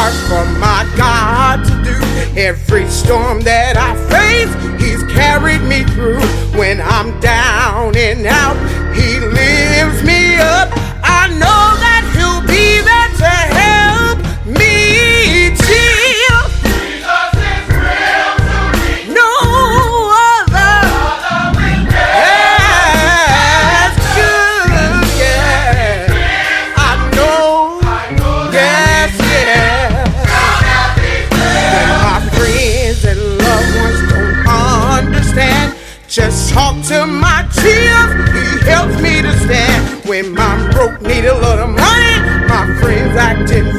hard for my God to do. Every storm that I face, He's carried me through. When I'm down and out, friends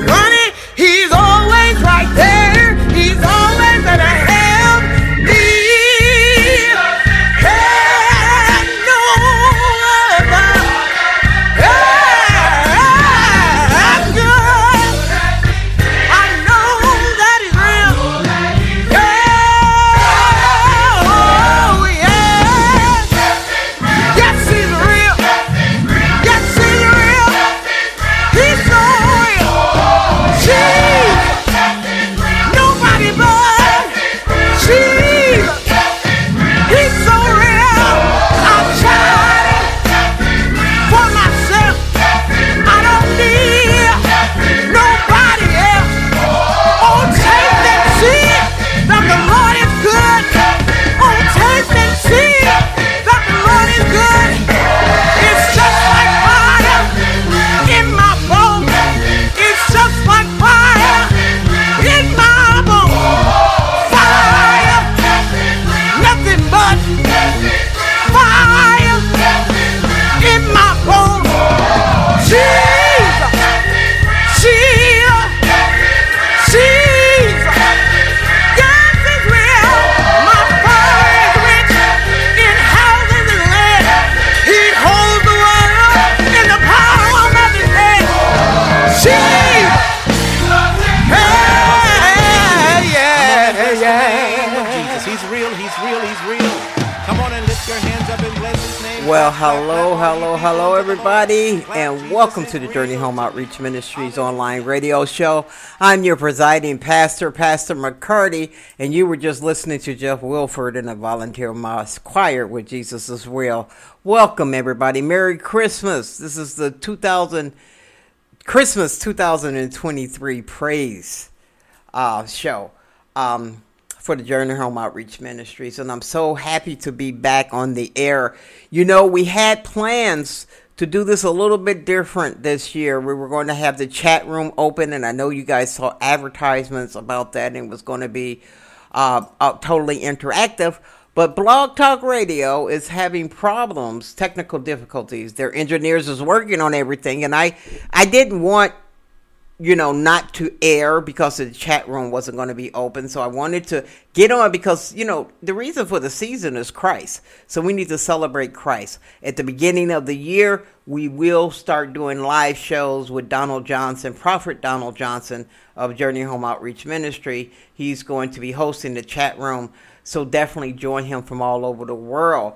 welcome to the Journey Home Outreach Ministries online radio show. I'm your presiding pastor, Pastor McCarty, and you were just listening to Jeff Wilford in the Volunteer Mass Choir with Jesus is Real. Welcome, everybody. Merry Christmas. This is the 2000 Christmas 2023 praise uh, show. Um, for the Journey Home Outreach Ministries, and I'm so happy to be back on the air. You know, we had plans to do this a little bit different this year. We were going to have the chat room open, and I know you guys saw advertisements about that, and it was going to be uh, uh, totally interactive. But Blog Talk Radio is having problems, technical difficulties. Their engineers is working on everything, and I, I didn't want you know, not to air because the chat room wasn't going to be open. So I wanted to get on because, you know, the reason for the season is Christ. So we need to celebrate Christ. At the beginning of the year, we will start doing live shows with Donald Johnson, Prophet Donald Johnson of Journey Home Outreach Ministry. He's going to be hosting the chat room. So definitely join him from all over the world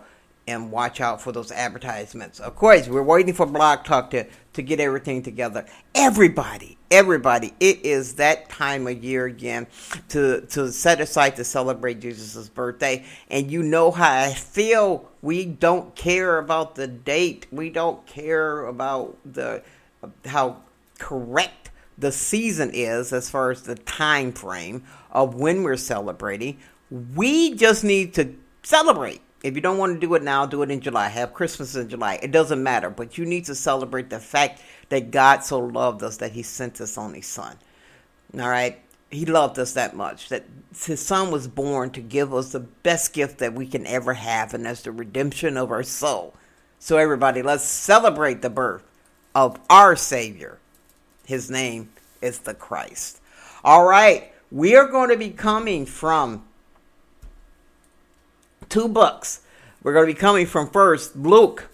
and watch out for those advertisements. Of course, we're waiting for Blog Talk to, to get everything together. Everybody, everybody, it is that time of year again to, to set aside to celebrate Jesus' birthday. And you know how I feel. We don't care about the date. We don't care about the how correct the season is as far as the time frame of when we're celebrating. We just need to celebrate If you don't want to do it now, do it in July. Have Christmas in July. It doesn't matter, but you need to celebrate the fact that God so loved us that He sent His only Son. All right, He loved us that much that His Son was born to give us the best gift that we can ever have, and that's the redemption of our soul. So, everybody, let's celebrate the birth of our Savior. His name is the Christ. All right, we are going to be coming from two books. We're going to be coming from first Luke,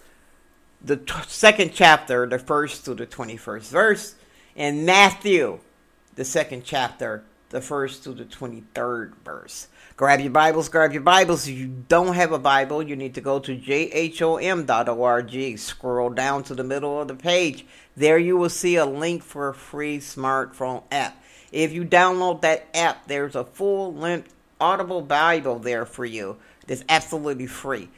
the t- second chapter, the first to the 21st verse, and Matthew, the second chapter, the first to the 23rd verse. Grab your Bibles, grab your Bibles. If you don't have a Bible, you need to go to jhom.org. Scroll down to the middle of the page. There you will see a link for a free smartphone app. If you download that app, there's a full length Audible Bible there for you that's absolutely free.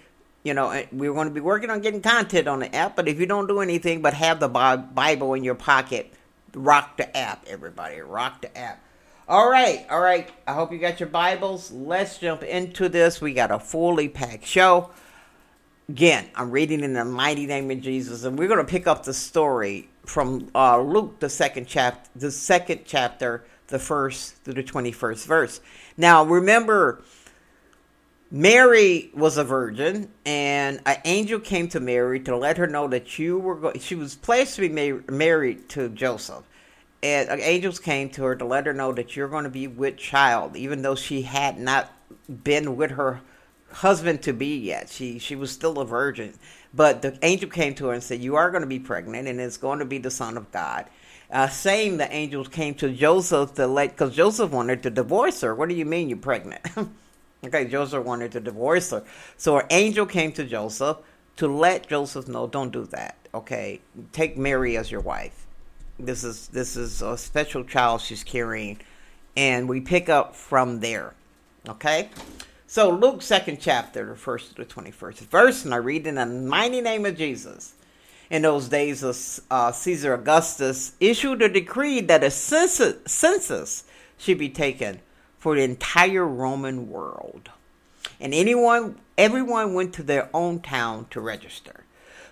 You know, we're going to be working on getting content on the app, but if you don't do anything but have the Bible in your pocket, rock the app, everybody. Rock the app. All right, all right. I hope you got your Bibles. Let's jump into this. We got a fully packed show. Again, I'm reading in the mighty name of Jesus, and we're going to pick up the story from uh, Luke, the second chapter, the second chapter, the first through the twenty-first verse. Now, remember, Mary was a virgin, and an angel came to Mary to let her know that you were. Go- she was placed to be ma- married to Joseph, and angels came to her to let her know that you're going to be with child, even though she had not been with her husband to be yet. She she was still a virgin, but the angel came to her and said, "You are going to be pregnant, and it's going to be the son of God." Uh, same, the angels came to Joseph to let because Joseph wanted to divorce her. What do you mean you're pregnant? okay, Joseph wanted to divorce her, so an angel came to Joseph to let Joseph know, "Don't do that." Okay, take Mary as your wife. This is this is a special child she's carrying, and we pick up from there. Okay. So Luke second chapter, the first to the twenty first verse, and I read in the mighty name of Jesus. In those days, uh, Caesar Augustus issued a decree that a census, census should be taken for the entire Roman world, and anyone, everyone went to their own town to register.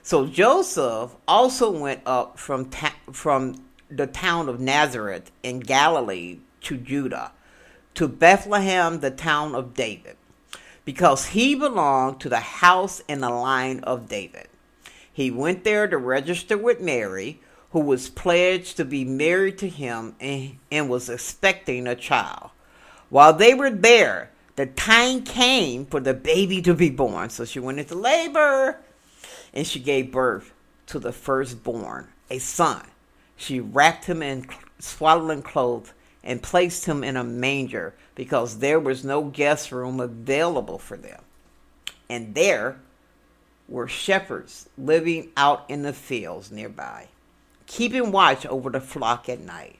So Joseph also went up from ta- from the town of Nazareth in Galilee to Judah, to Bethlehem, the town of David because he belonged to the house and the line of David. He went there to register with Mary, who was pledged to be married to him and, and was expecting a child. While they were there, the time came for the baby to be born. So she went into labor and she gave birth to the firstborn, a son. She wrapped him in swaddling clothes and placed him in a manger because there was no guest room available for them. And there were shepherds living out in the fields nearby, keeping watch over the flock at night.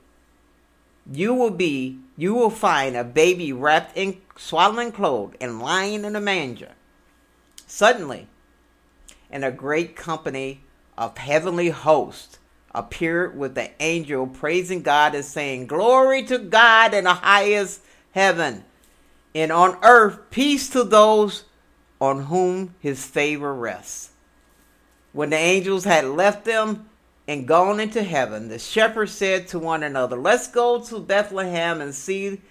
You will be, you will find a baby wrapped in swaddling clothes and lying in a manger. Suddenly, and a great company of heavenly hosts, appeared with the angel praising God and saying, Glory to God in the highest heaven, and on earth peace to those on whom his favor rests. When the angels had left them and gone into heaven, the shepherds said to one another, Let's go to Bethlehem and see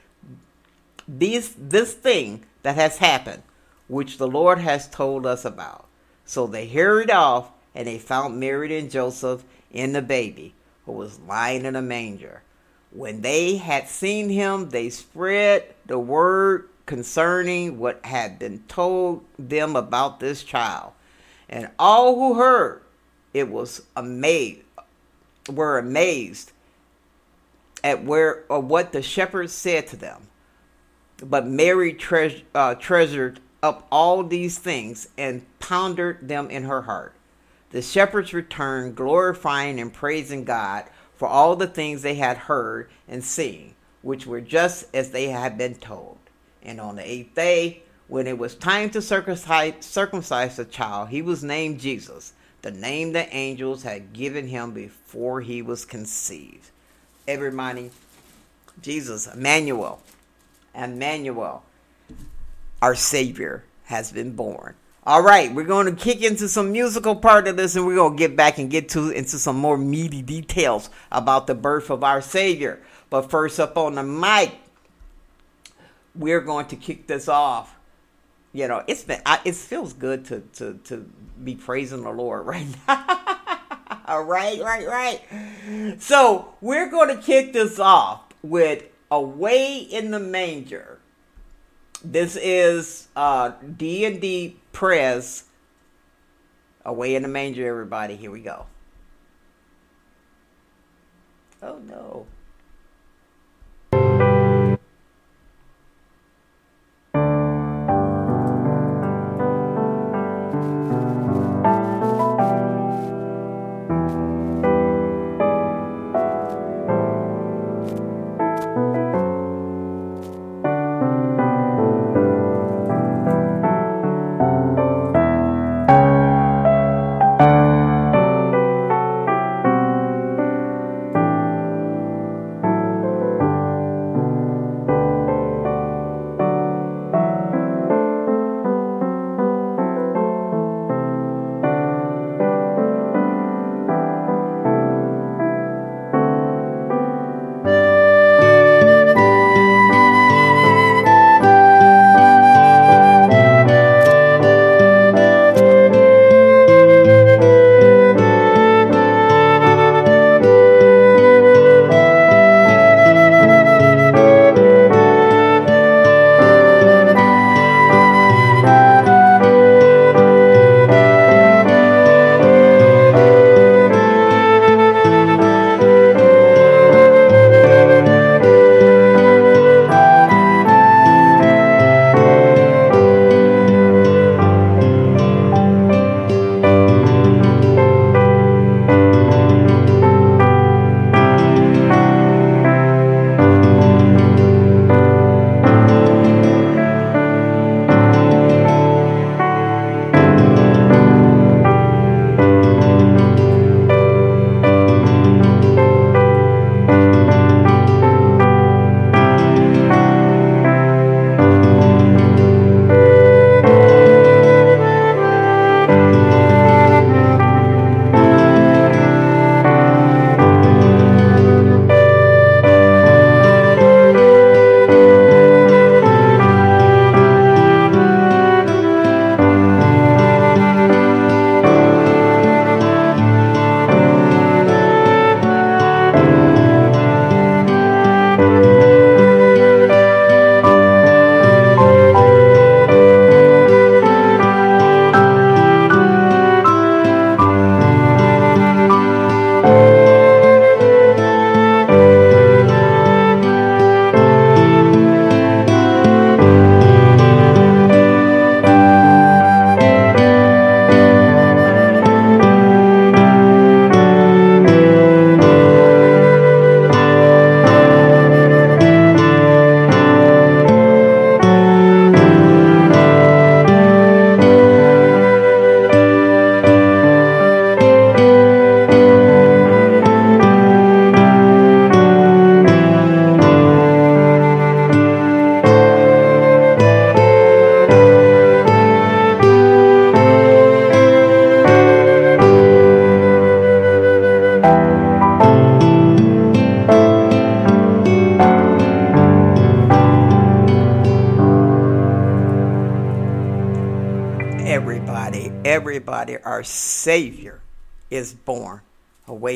this, this thing that has happened, which the Lord has told us about. So they hurried off, and they found Mary and Joseph and the baby, who was lying in a manger. When they had seen him, they spread the word concerning what had been told them about this child. And all who heard it was amazed were amazed at where or what the shepherds said to them. But Mary tre- uh, treasured up all these things and pondered them in her heart. The shepherds returned, glorifying and praising God for all the things they had heard and seen, which were just as they had been told. And on the eighth day, when it was time to circumcise, circumcise the child, he was named Jesus, the name the angels had given him before he was conceived. Everybody, Jesus, Emmanuel, Emmanuel, our Savior, has been born. All right, we're going to kick into some musical part of this and we're going to get back and get to into some more meaty details about the birth of our Savior. But first up on the mic, we're going to kick this off you know, it's been I, it feels good to to to be praising the Lord right now. All right, right, right. So we're going to kick this off with "Away in the Manger." This is uh, D and D Press. "Away in the Manger." Everybody, here we go. Oh no.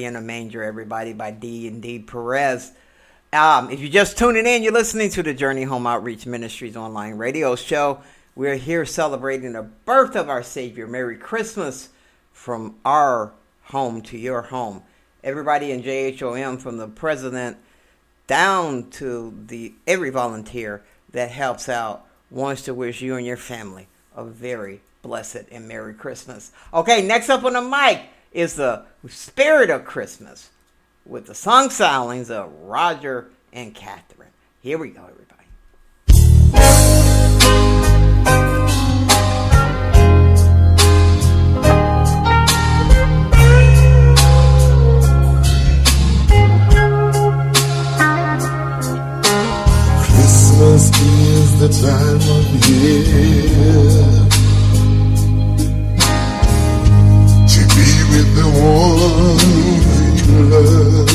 in a manger, everybody by D and D Perez. Um, if you're just tuning in, you're listening to the Journey Home Outreach Ministries online radio show. We're here celebrating the birth of our Savior. Merry Christmas from our home to your home. Everybody in JHOM, from the president down to the every volunteer that helps out, wants to wish you and your family a very blessed and Merry Christmas. Okay, next up on the mic, is the spirit of Christmas with the song stylings of Roger and Catherine. Here we go, everybody. Christmas is the time of year with the one you love,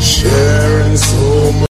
sharing so much.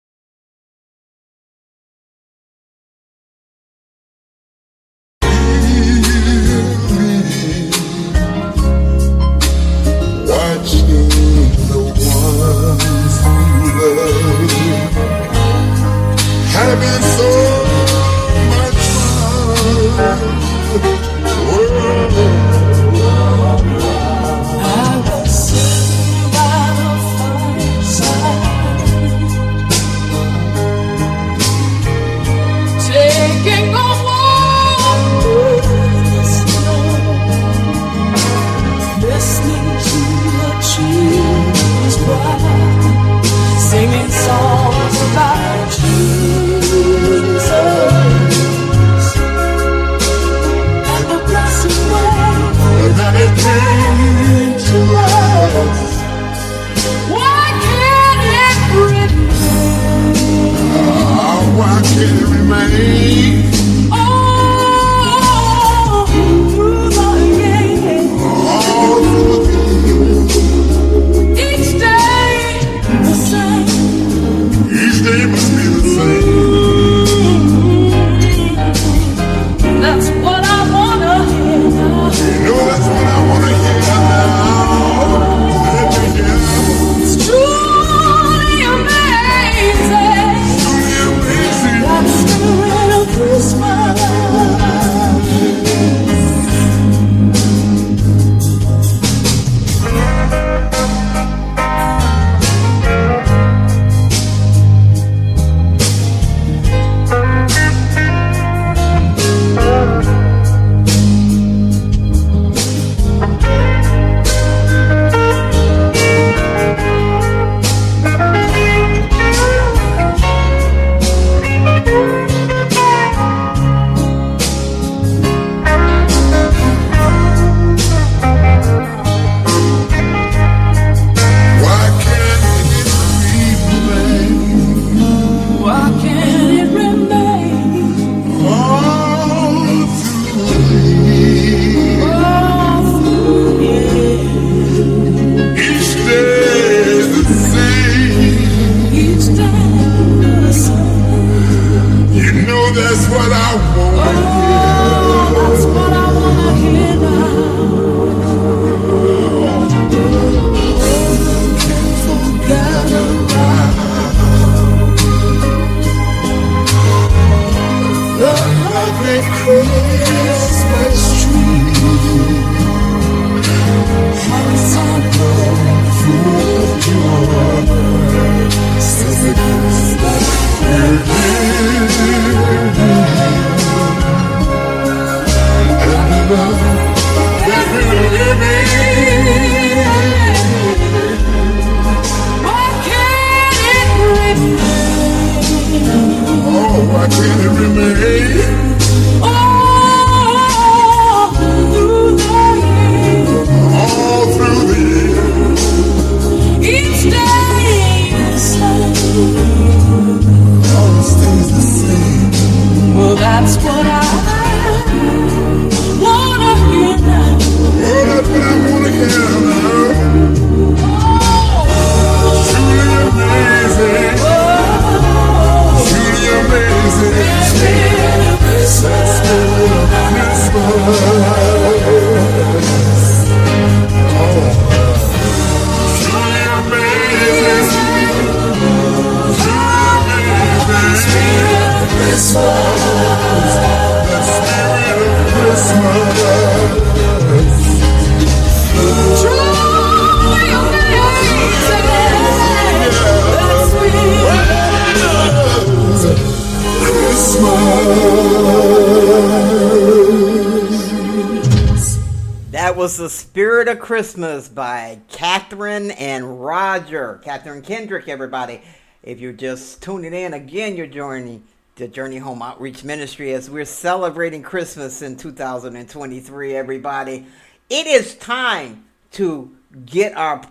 Spirit of Christmas by Catherine and Roger. Catherine Kendrick, everybody. If you're just tuning in, again, you're joining the Journey Home Outreach Ministry as we're celebrating Christmas in 2023, everybody. It is time to get our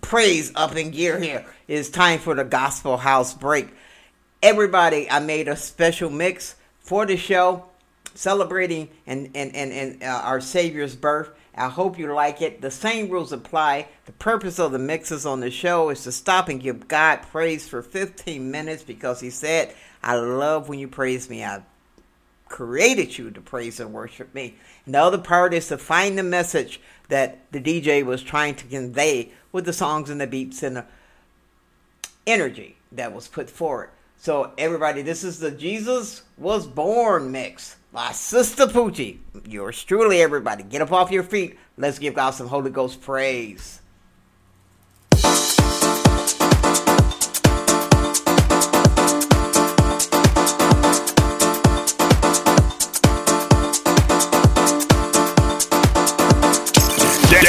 praise up in gear here. It is time for the Gospel House break. Everybody, I made a special mix for the show celebrating and, and, and, and uh, our Savior's birth. I hope you like it. The same rules apply. The purpose of the mixes on the show is to stop and give God praise for 15 minutes because He said, I love when you praise me. I created you to praise and worship me. And the other part is to find the message that the DJ was trying to convey with the songs and the beats and the energy that was put forward. So, everybody, this is the Jesus Was Born mix by Sister Poochie. Yours truly, everybody. Get up off your feet. Let's give God some Holy Ghost praise.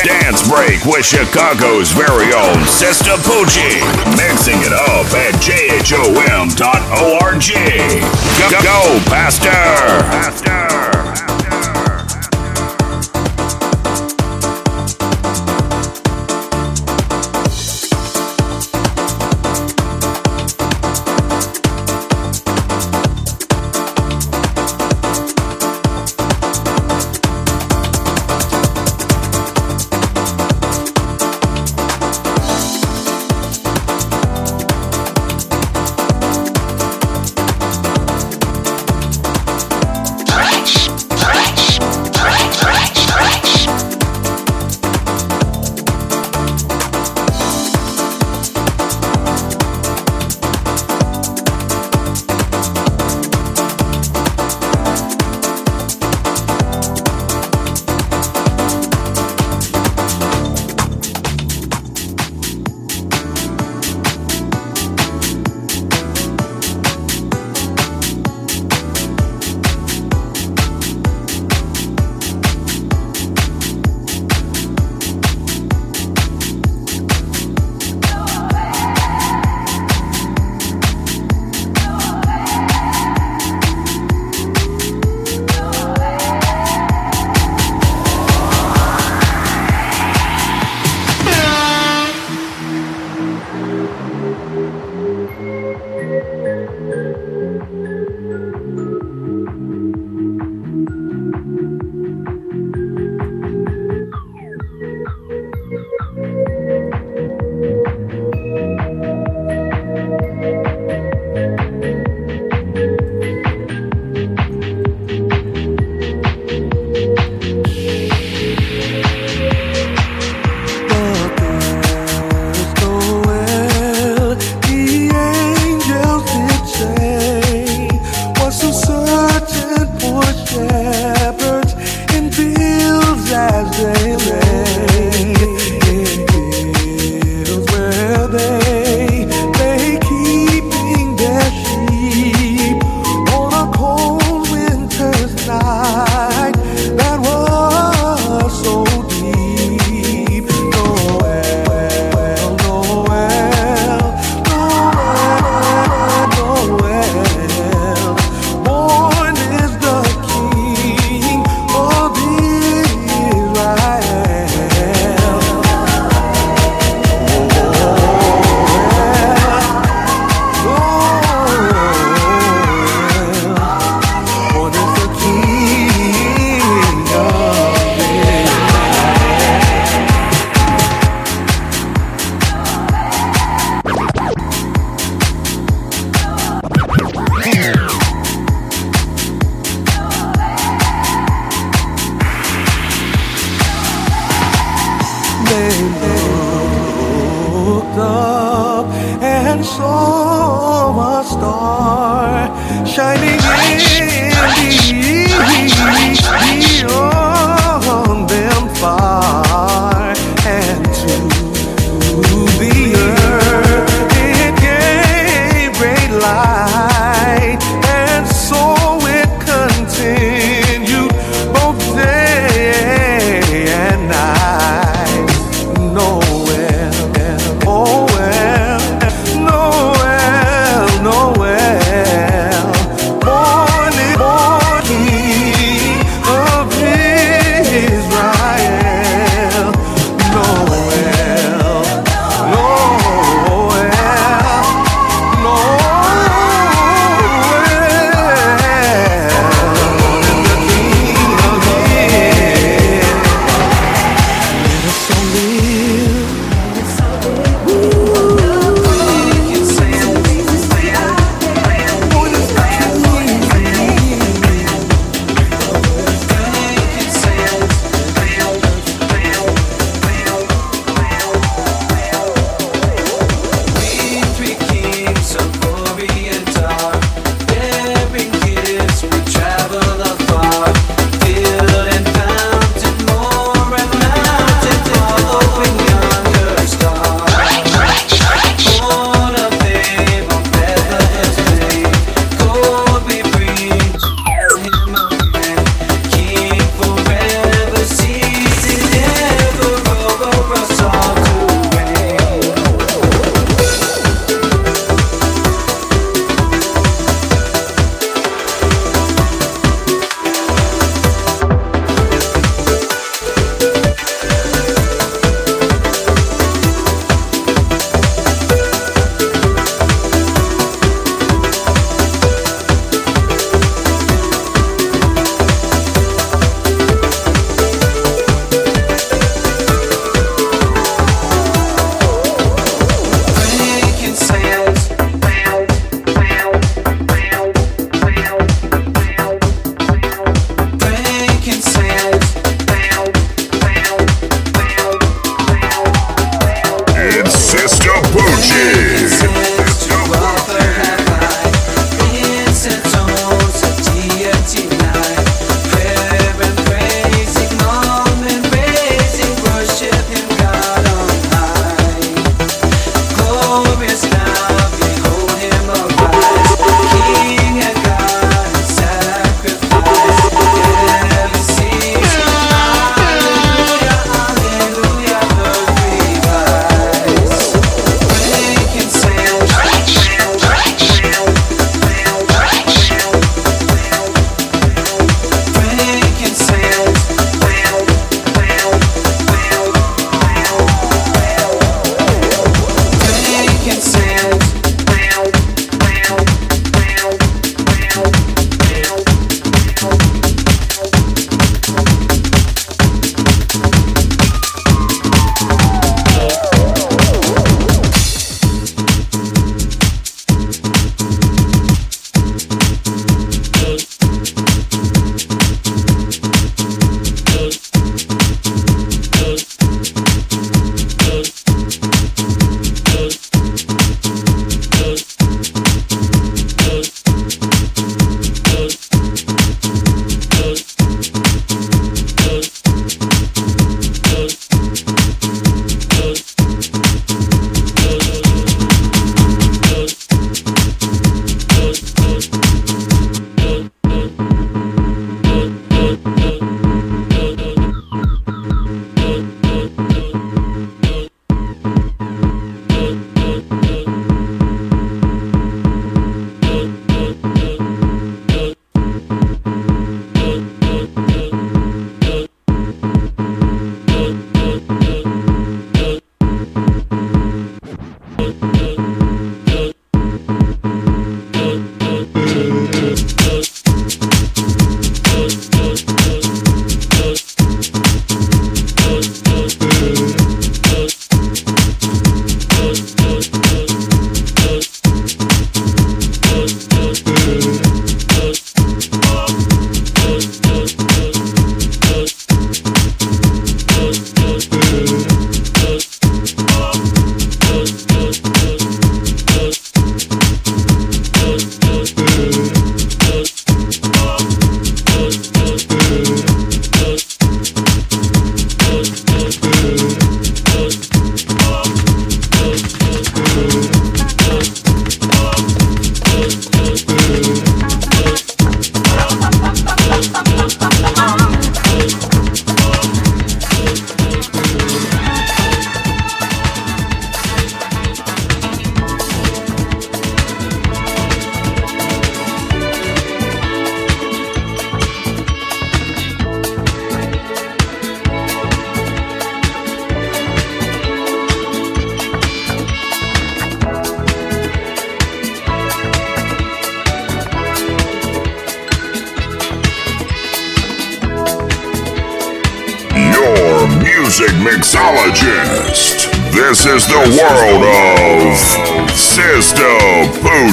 Dance Break with Chicago's very own Sister Poochie. Mixing it up at jhom.org. Go, go Pastor!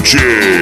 Future.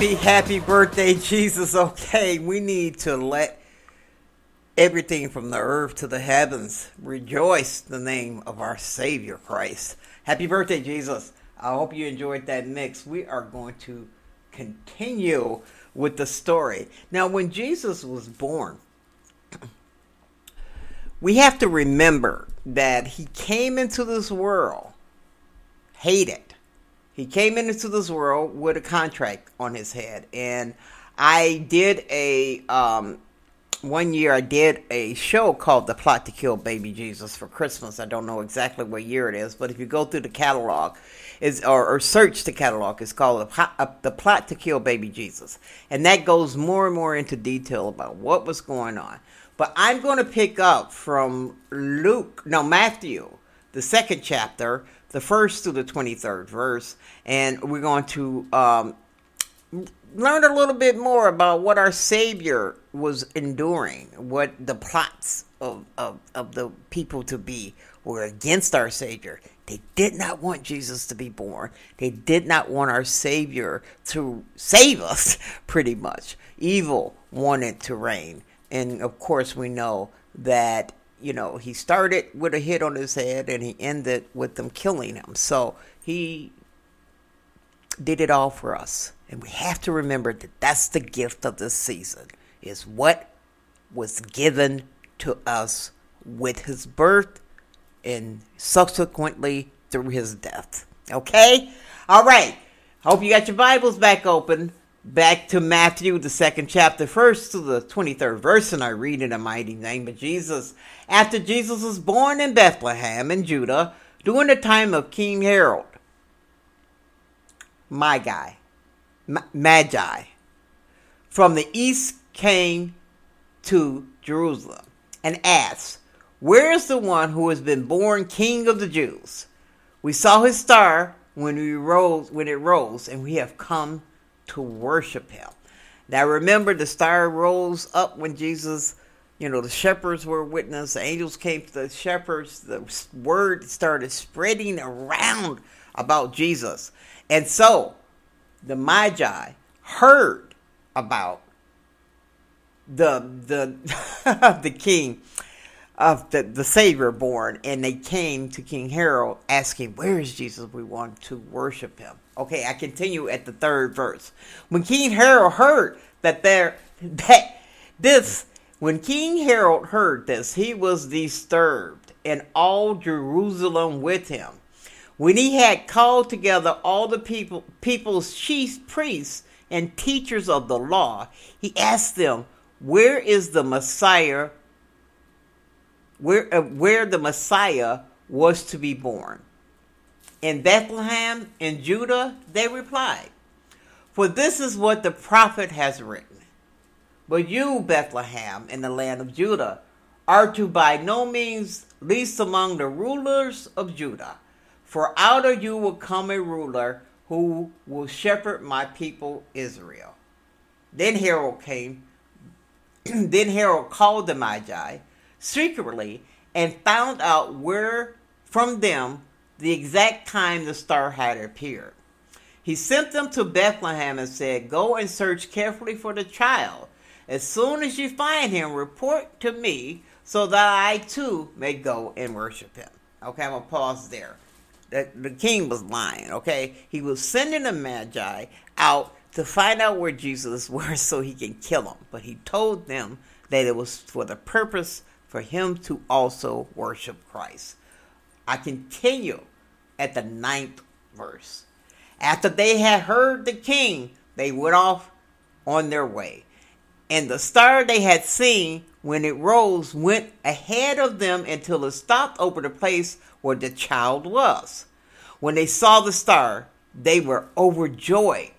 Happy, happy birthday, Jesus. Okay, we need to let everything from the earth to the heavens rejoice the name of our Savior Christ. Happy birthday, Jesus. I hope you enjoyed that mix. We are going to continue with the story. Now, when Jesus was born, we have to remember that he came into this world hated. He came into this world with a contract on his head, and I did a um, one year. I did a show called "The Plot to Kill Baby Jesus" for Christmas. I don't know exactly what year it is, but if you go through the catalog, is or, or search the catalog, it's called the, Plot- uh, "The Plot to Kill Baby Jesus," and that goes more and more into detail about what was going on. But I'm going to pick up from Luke, no Matthew, the second chapter, the first to the 23rd verse, and we're going to um, learn a little bit more about what our Savior was enduring, what the plots of, of, of the people to be were against our Savior. They did not want Jesus to be born. They did not want our Savior to save us, pretty much. Evil wanted to reign. And of course, we know that you know, he started with a hit on his head and he ended with them killing him. So he did it all for us. And we have to remember that that's the gift of this season is what was given to us with his birth and subsequently through his death. Okay? All right. Hope you got your Bibles back open. Back to Matthew, the second chapter, first to the 23rd verse, and I read in the mighty name of Jesus. After Jesus was born in Bethlehem in Judah, during the time of King Herod, my guy, Ma- Magi, from the east came to Jerusalem and asked, Where is the one who has been born King of the Jews? We saw his star when we rose when it rose, and we have come to worship him. Now remember the star rose up when Jesus, you know, the shepherds were witness, the angels came to the shepherds, the word started spreading around about Jesus. And so the Magi heard about the the the king of the, the Savior born, and they came to King Herod asking, Where is Jesus? We want to worship him. Okay, I continue at the third verse. When King Herod heard that there that this when King Herod heard this, he was disturbed, and all Jerusalem with him. When he had called together all the people people's chief priests and teachers of the law, he asked them, Where is the Messiah where, uh, where the Messiah was to be born. In Bethlehem in Judah, they replied, For this is what the prophet has written. But you, Bethlehem, in the land of Judah, are to by no means least among the rulers of Judah. For out of you will come a ruler who will shepherd my people Israel. Then Herod came. then Herod called the Magi secretly and found out where from them the exact time the star had appeared. He sent them to Bethlehem and said, Go and search carefully for the child. As soon as you find him, report to me so that I too may go and worship him. Okay, I'm going to pause there. The, the king was lying, okay? He was sending the Magi out to find out where Jesus was so he can kill him. But he told them that it was for the purpose for him to also worship Christ. I continue at the ninth verse. After they had heard the king, they went off on their way. And the star they had seen when it rose went ahead of them until it stopped over the place where the child was. When they saw the star, they were overjoyed.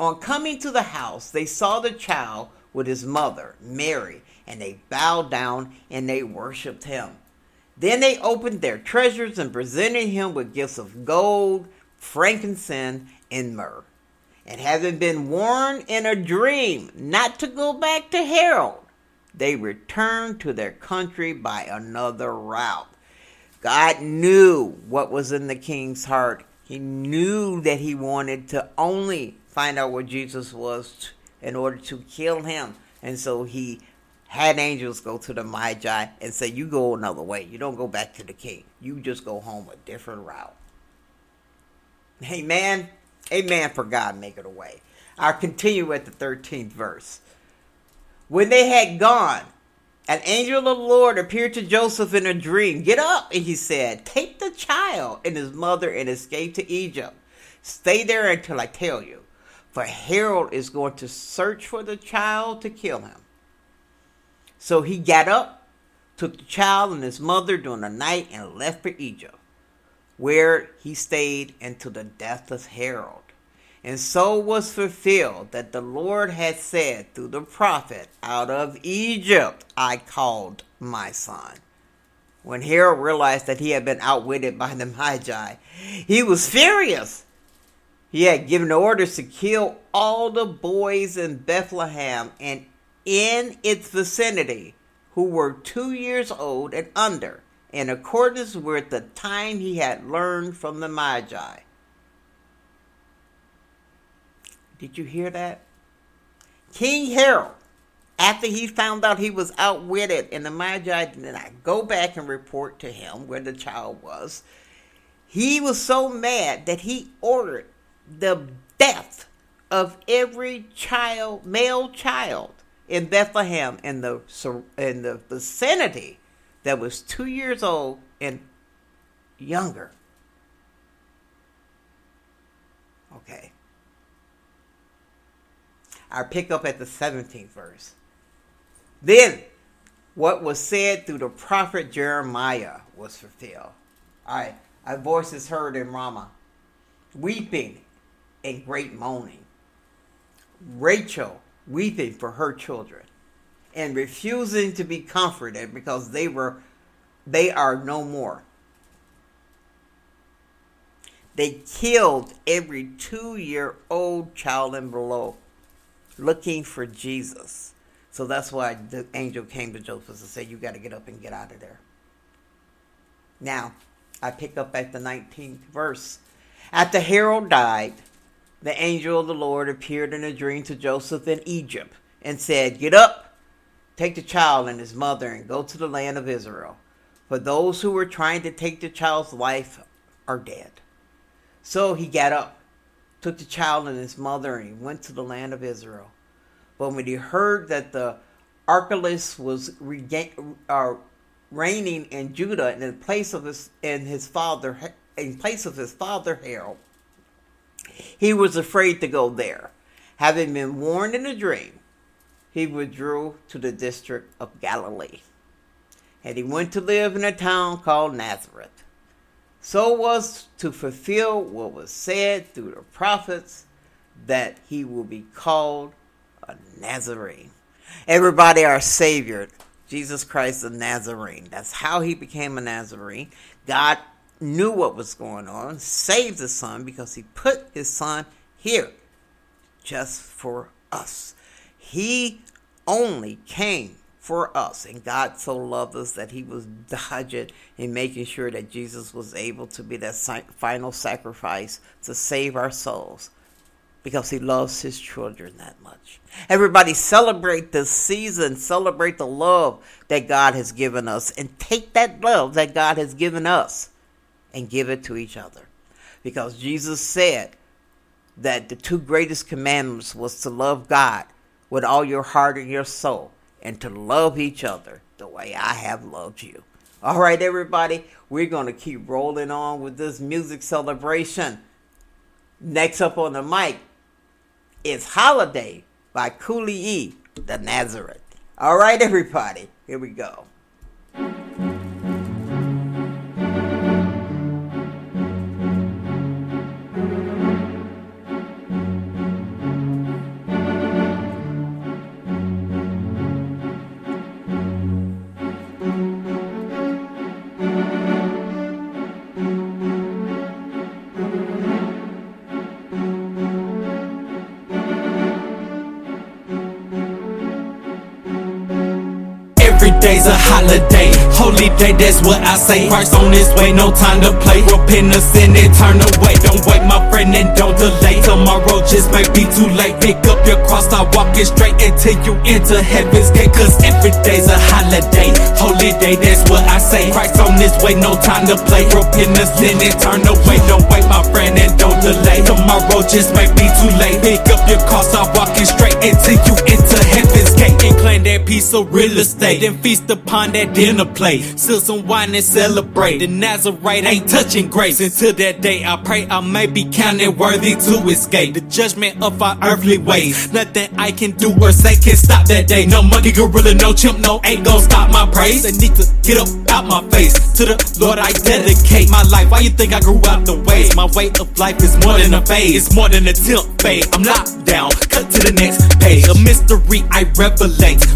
On coming to the house, they saw the child with his mother, Mary, and they bowed down and they worshiped him. Then they opened their treasures and presented him with gifts of gold, frankincense, and myrrh. And having been warned in a dream not to go back to Herod, they returned to their country by another route. God knew what was in the king's heart. He knew that he wanted to only find out where Jesus was in order to kill him. And so he had angels go to the Magi and say, You go another way. You don't go back to the king. You just go home a different route. Amen. Amen for God making a way. I'll continue at the 13th verse. When they had gone, an angel of the Lord appeared to Joseph in a dream. Get up, and he said, Take the child and his mother and escape to Egypt. Stay there until I tell you, for Herod is going to search for the child to kill him. So he got up, took the child and his mother during the night, and left for Egypt, where he stayed until the death of Herod. And so was fulfilled that the Lord had said through the prophet, Out of Egypt I called my son. When Herod realized that he had been outwitted by the Magi, he was furious. He had given orders to kill all the boys in Bethlehem and in its vicinity who were two years old and under, in accordance with the time he had learned from the Magi. Did you hear that? King Harold, after he found out he was outwitted and the Magi did not go back and report to him where the child was, he was so mad that he ordered the death of every child, male child in Bethlehem in the in the vicinity that was two years old and younger. Okay. I pick up at the 17th verse. Then, what was said through the prophet Jeremiah was fulfilled. All right, a voice is heard in Ramah, weeping and great moaning. Rachel weeping for her children and refusing to be comforted because they were they are no more. They killed every two year old child and below looking for Jesus. So that's why the angel came to Joseph and said, You got to get up and get out of there. Now, I pick up at the 19th verse. After harold died, the angel of the Lord appeared in a dream to Joseph in Egypt and said, Get up, take the child and his mother, and go to the land of Israel. For those who were trying to take the child's life are dead. So he got up, took the child and his mother, and he went to the land of Israel. But when he heard that the Archelaus was regain, uh, reigning in Judah in place of his his father in place of his father Harold, he was afraid to go there. Having been warned in a dream, he withdrew to the district of Galilee. And he went to live in a town called Nazareth. So was to fulfill what was said through the prophets that he will be called a Nazarene. Everybody, our Savior, Jesus Christ, the Nazarene. That's how he became a Nazarene. God knew what was going on, saved the Son because he put his Son here just for us. He only came for us, and God so loved us that he was dodging and making sure that Jesus was able to be that final sacrifice to save our souls because he loves his children that much. Everybody celebrate this season, celebrate the love that God has given us, and take that love that God has given us and give it to each other. Because Jesus said that the two greatest commandments was to love God with all your heart and your soul, and to love each other the way I have loved you. All right, everybody, we're going to keep rolling on with this music celebration. Next up on the mic is Holiday by Cooley E, the Nazareth. All right, everybody, here we go. Holiday, holy day, that's what I say. Christ on his way, no time to play. Repent of sin and turn away. Don't wait, my friend, and don't delay. Tomorrow just might be too late. Pick up your cross, start walking straight until you enter heaven's gate. Cause every day's a holiday, holy day, that's what I say. Christ on his way, no time to play. Repent of sin and turn away. Don't wait, my friend, and don't delay. Tomorrow just might be too late. Pick up your cross, start walking straight until you enter heaven's. And claim that piece of real estate. Then feast upon that dinner plate. Seal some wine and celebrate. The Nazarite ain't touching grace. Until that day, I pray I may be counted worthy to escape the judgment of our earthly ways. Nothing I can do or say can stop that day. No monkey, gorilla, no chimp, no ain't gon' stop my praise. They need to get up out my face. To the Lord, I dedicate my life. Why you think I grew out the ways? My way of life is more than a phase. It's more than a tilt fade. I'm locked down. Cut to the next page. A mystery I revelate.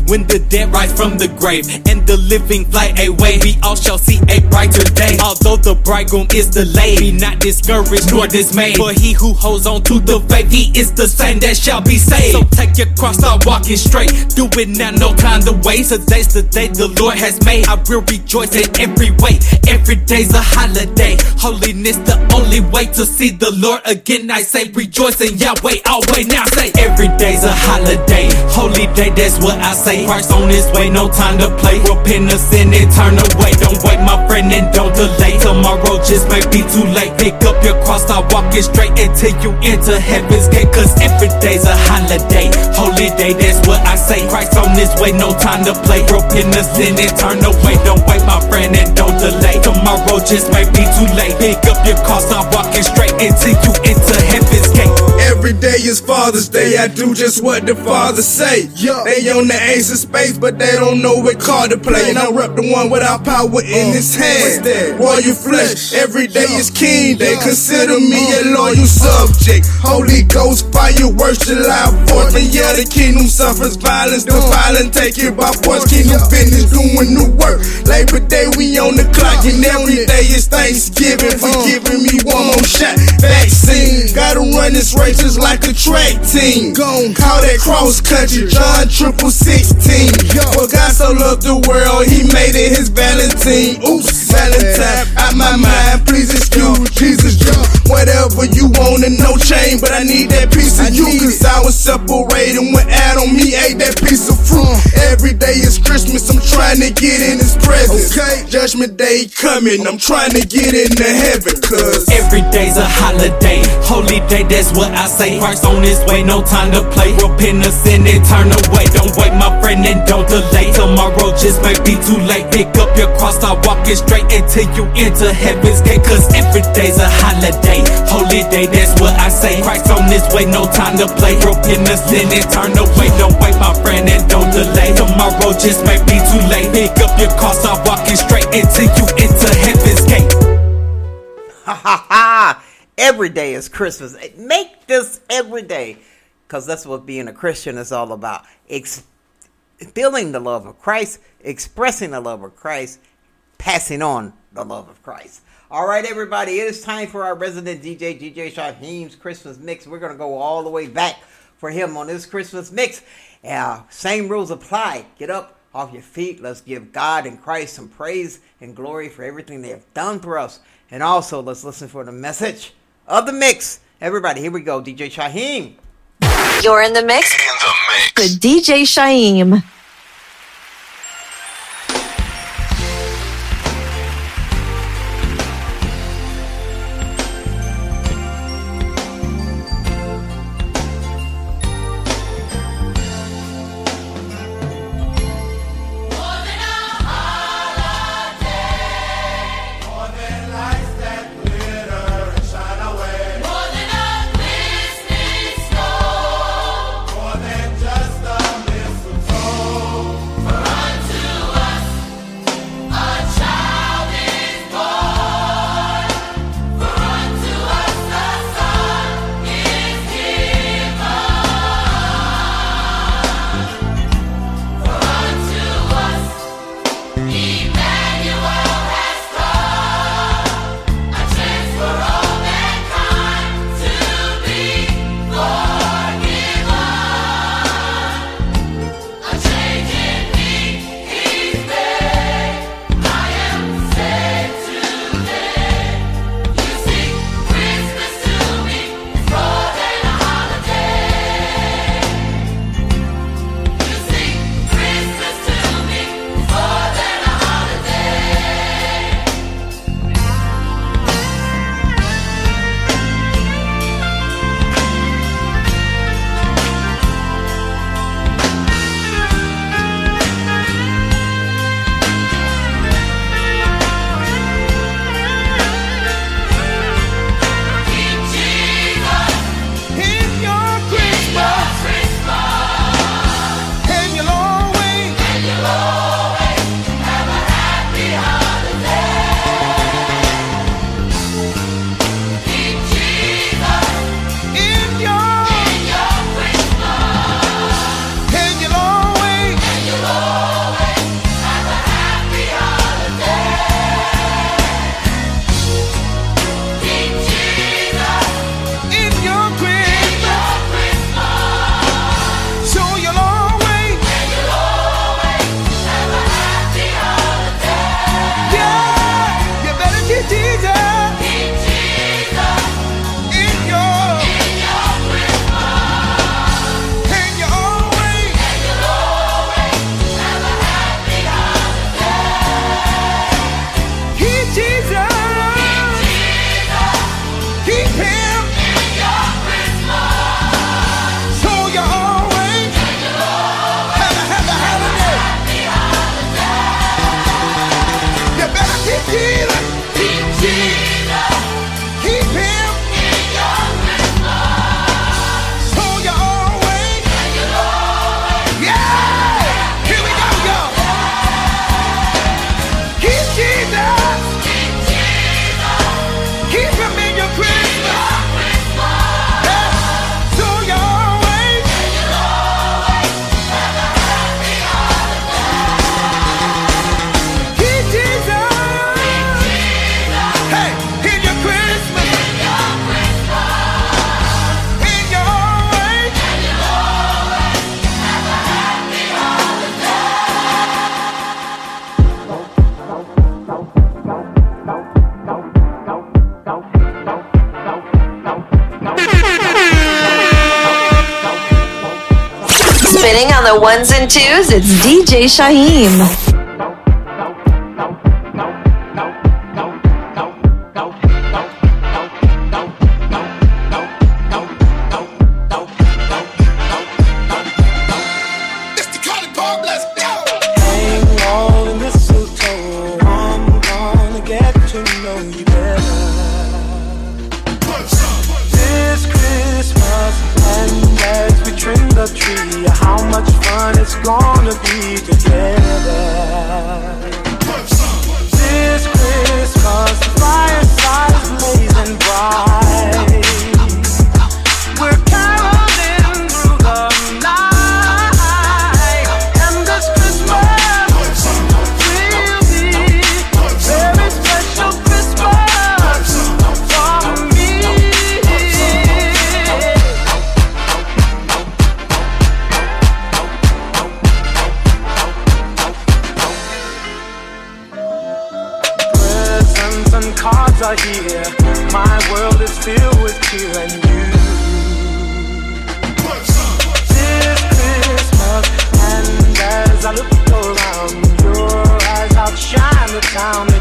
When the dead rise from the grave and the living fly away, we all shall see a brighter day. Although the bridegroom is delayed, be not discouraged nor dismayed. For he who holds on to the faith, he is the same that shall be saved. So take your cross, start walking straight. Do it now, no time to waste. Today's the day the Lord has made. I will rejoice in every way. Every day's a holiday. Holiness the only way to see the Lord again. I say rejoice in Yahweh always. Now say every day's a holiday. Holy day, that's what I say. Christ on his way, no time to play. Repent of sin and turn away. Don't wait, my friend, and don't delay. Tomorrow just may be too late. Pick up your cross, start walking straight until you enter heaven's gate. Cause every day's a holiday. Holy day, that's what I say. Christ on his way, no time to play. Repent of sin and turn away. Don't wait, my friend, and don't delay. Tomorrow just may be too late. Pick up your cross, start walking straight until you enter heaven's gate. Every day is Father's Day. I do just what the Father say. They on the ace of space, but they don't know what card to play. And I rep the one without power in his hand. Royal flesh. Every day is King Day. Consider me a loyal subject. Holy Ghost fireworks July 4th. And yeah, the kingdom suffers violence. The violent take it by force. Kingdom business doing the work. Labor Day we on the clock, and every day is Thanksgiving. For giving me one more shot. Vaccine. Gotta run this race just like a track team. Gone. Call that cross country. John triple sixteen. Well, God so loved the world, he made it his Valentine. Oops, Valentine. Out my mind, please excuse Jesus. Whatever you want and no chain, but I need that piece of you. Cause I was separated when Adam, me ate that piece of fruit. Every day is Christmas, I'm trying to get in his presence. Okay. Judgment day coming, I'm trying to get into heaven. Cause Every day's a holiday, holy day, that's what I say. Christ on his way, no time to play. Repent of sin and turn away. Don't wait, my friend, and don't delay. Tomorrow just may be too late. Pick up your cross, start walking straight until you enter heaven's gate. Cause every day's a holiday, holy day, that's what I say. Christ on his way, no time to play. Repent of sin and turn away. Don't wait, my friend, and don't delay. Tomorrow just may be too late. Pick up your cross, start walking straight until you enter heaven's gate. Ha ha ha! Every day is Christmas. Make this every day, because that's what being a Christian is all about. Ex- feeling the love of Christ, expressing the love of Christ, passing on the love of Christ. All right, everybody, it is time for our resident DJ, DJ Shyhiem's Christmas mix. We're going to go all the way back for him on this Christmas mix. Uh, same rules apply. Get up off your feet. Let's give God and Christ some praise and glory for everything they have done for us. And also, let's listen for the message of the mix. Everybody, here we go. DJ Shyhiem. You're in the mix In the mix. with DJ Shyhiem. It's DJ Shyhiem. The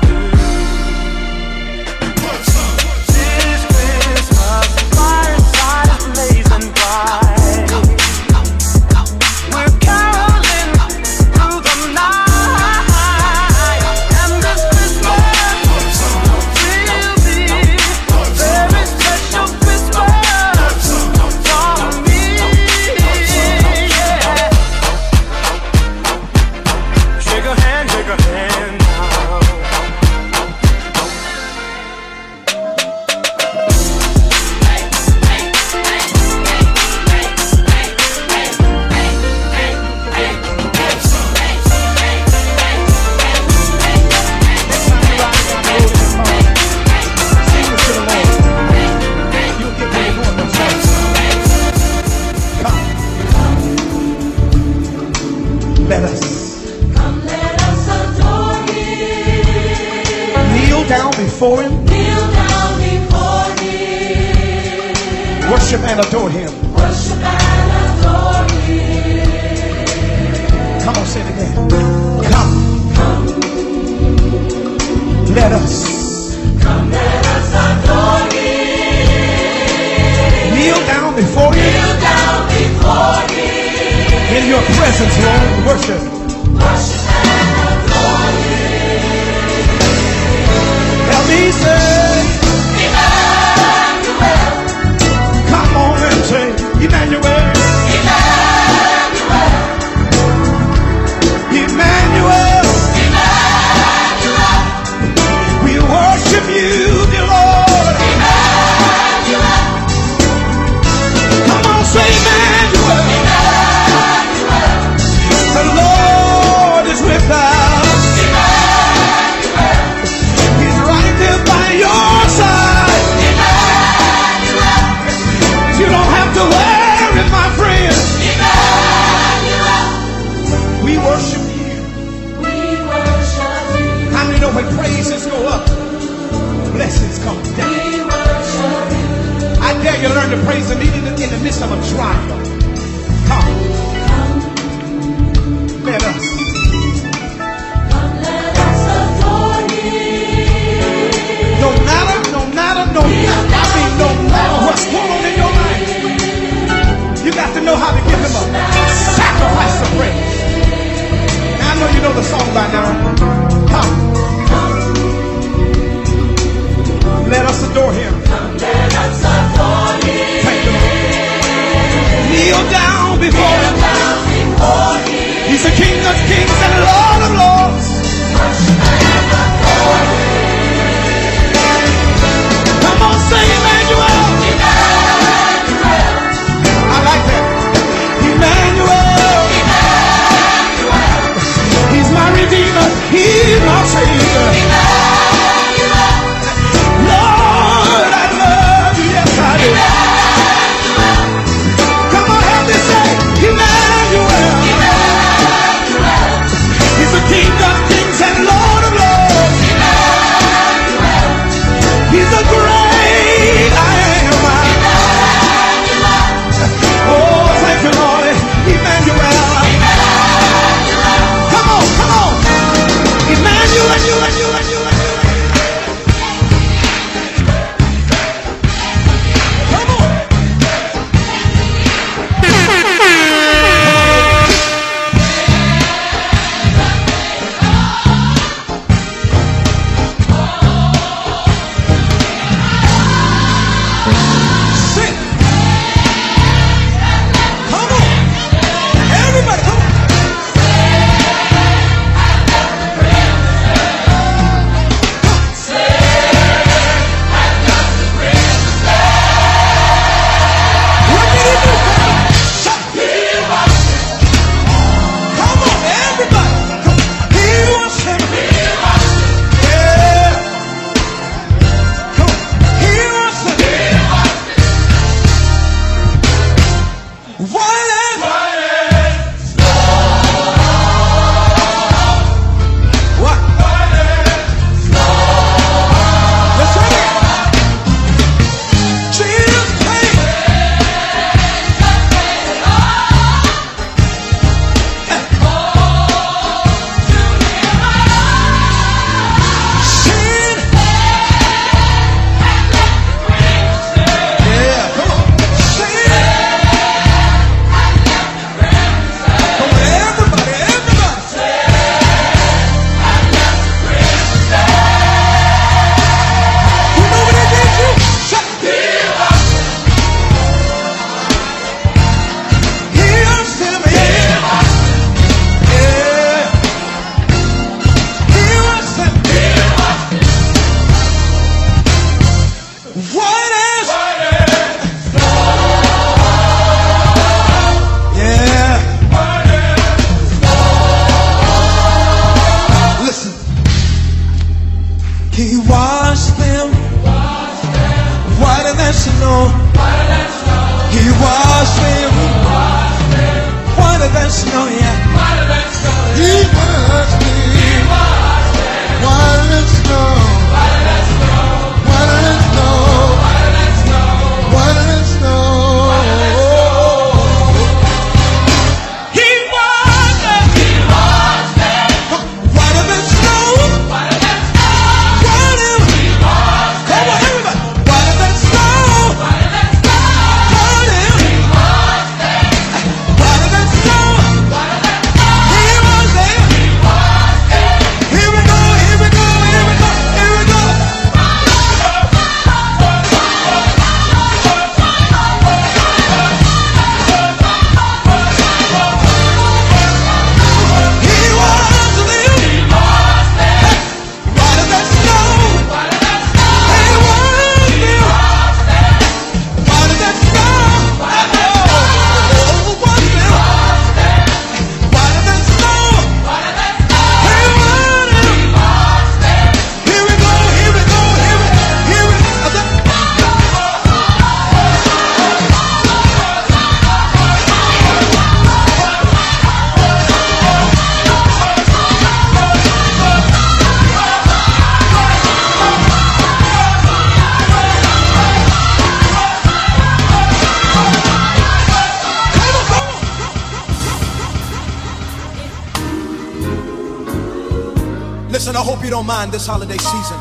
mind this holiday season,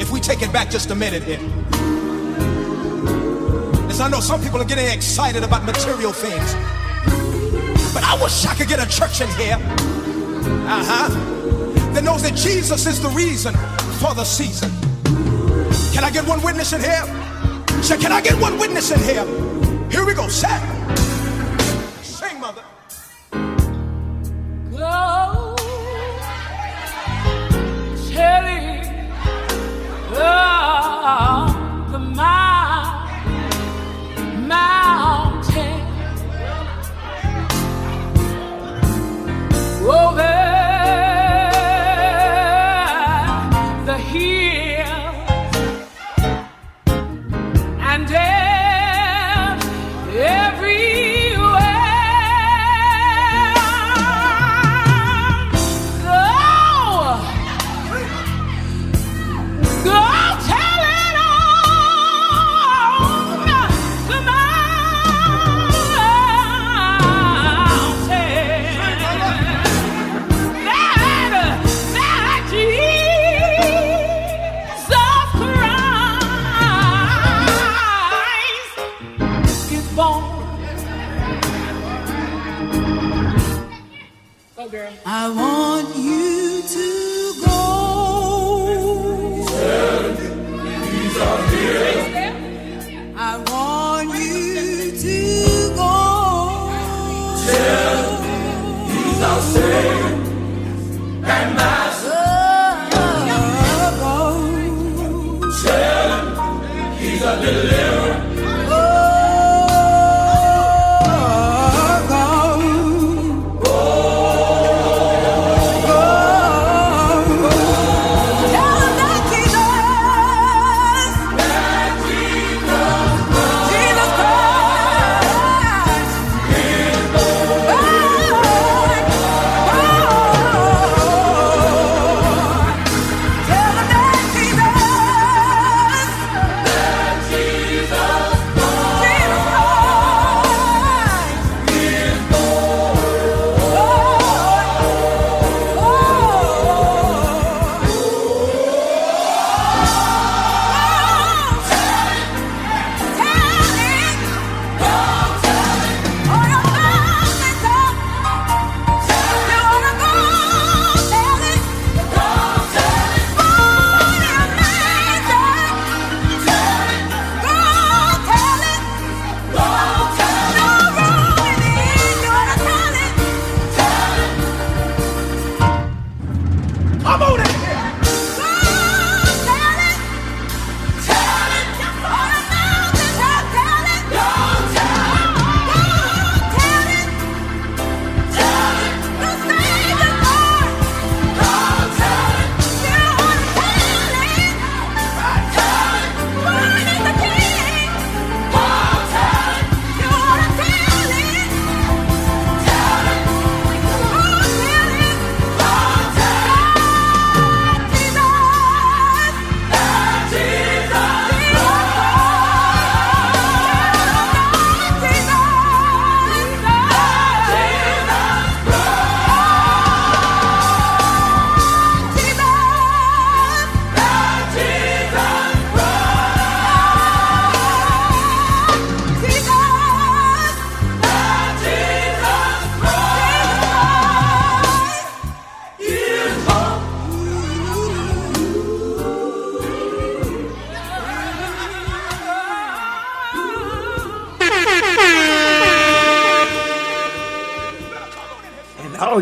if we take it back just a minute here. As I know some people are getting excited about material things, but I wish I could get a church in here, uh huh, that knows that Jesus is the reason for the season. Can I get one witness in here? So can I get one witness in here? Here we go, set.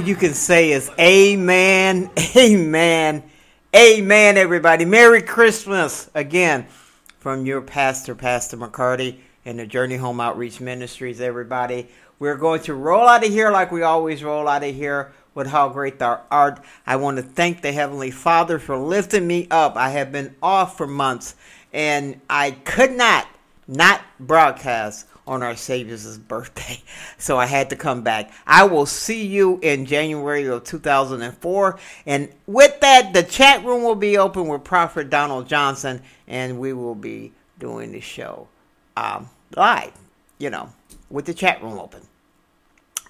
You can say is amen, amen, amen, everybody. Merry Christmas again from your pastor, Pastor McCarty, and the Journey Home Outreach Ministries, everybody. We're going to roll out of here like we always roll out of here with how great thou art. I want to thank the Heavenly Father for lifting me up. I have been off for months and I could not not broadcast on our Savior's birthday. So I had to come back. I will see you in January of 2004. And with that, the chat room will be open with Prophet Donald Johnson, and we will be doing the show um, live, you know, with the chat room open.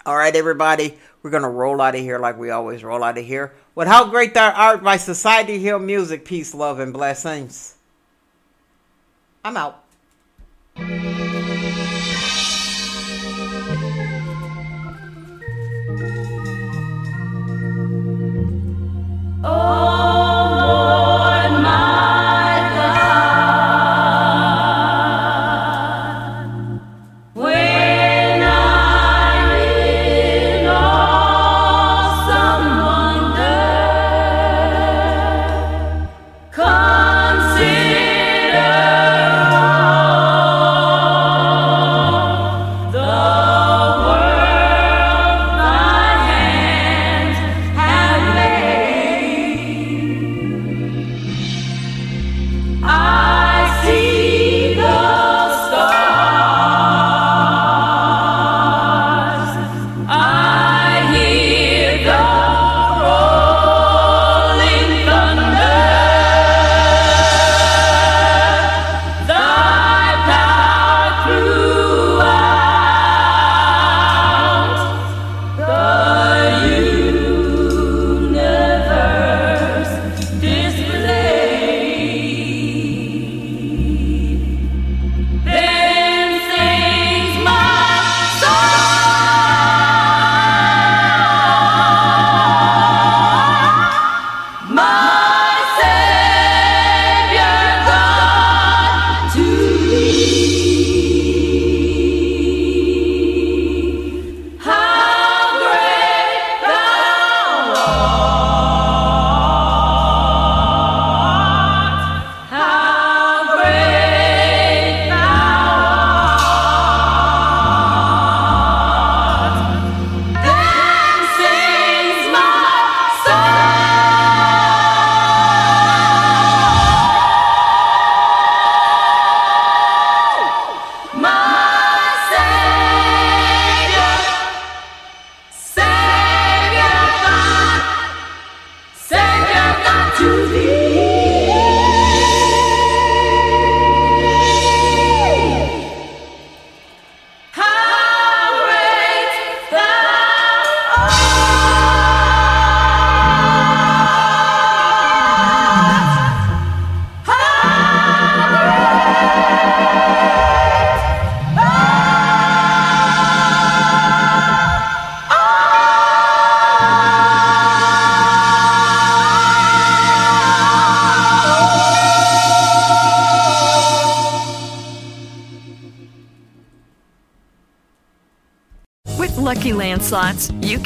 All right, everybody, we're going to roll out of here like we always roll out of here with How Great Thou Art by Society Hill Music. Peace, love, and blessings. I'm out. When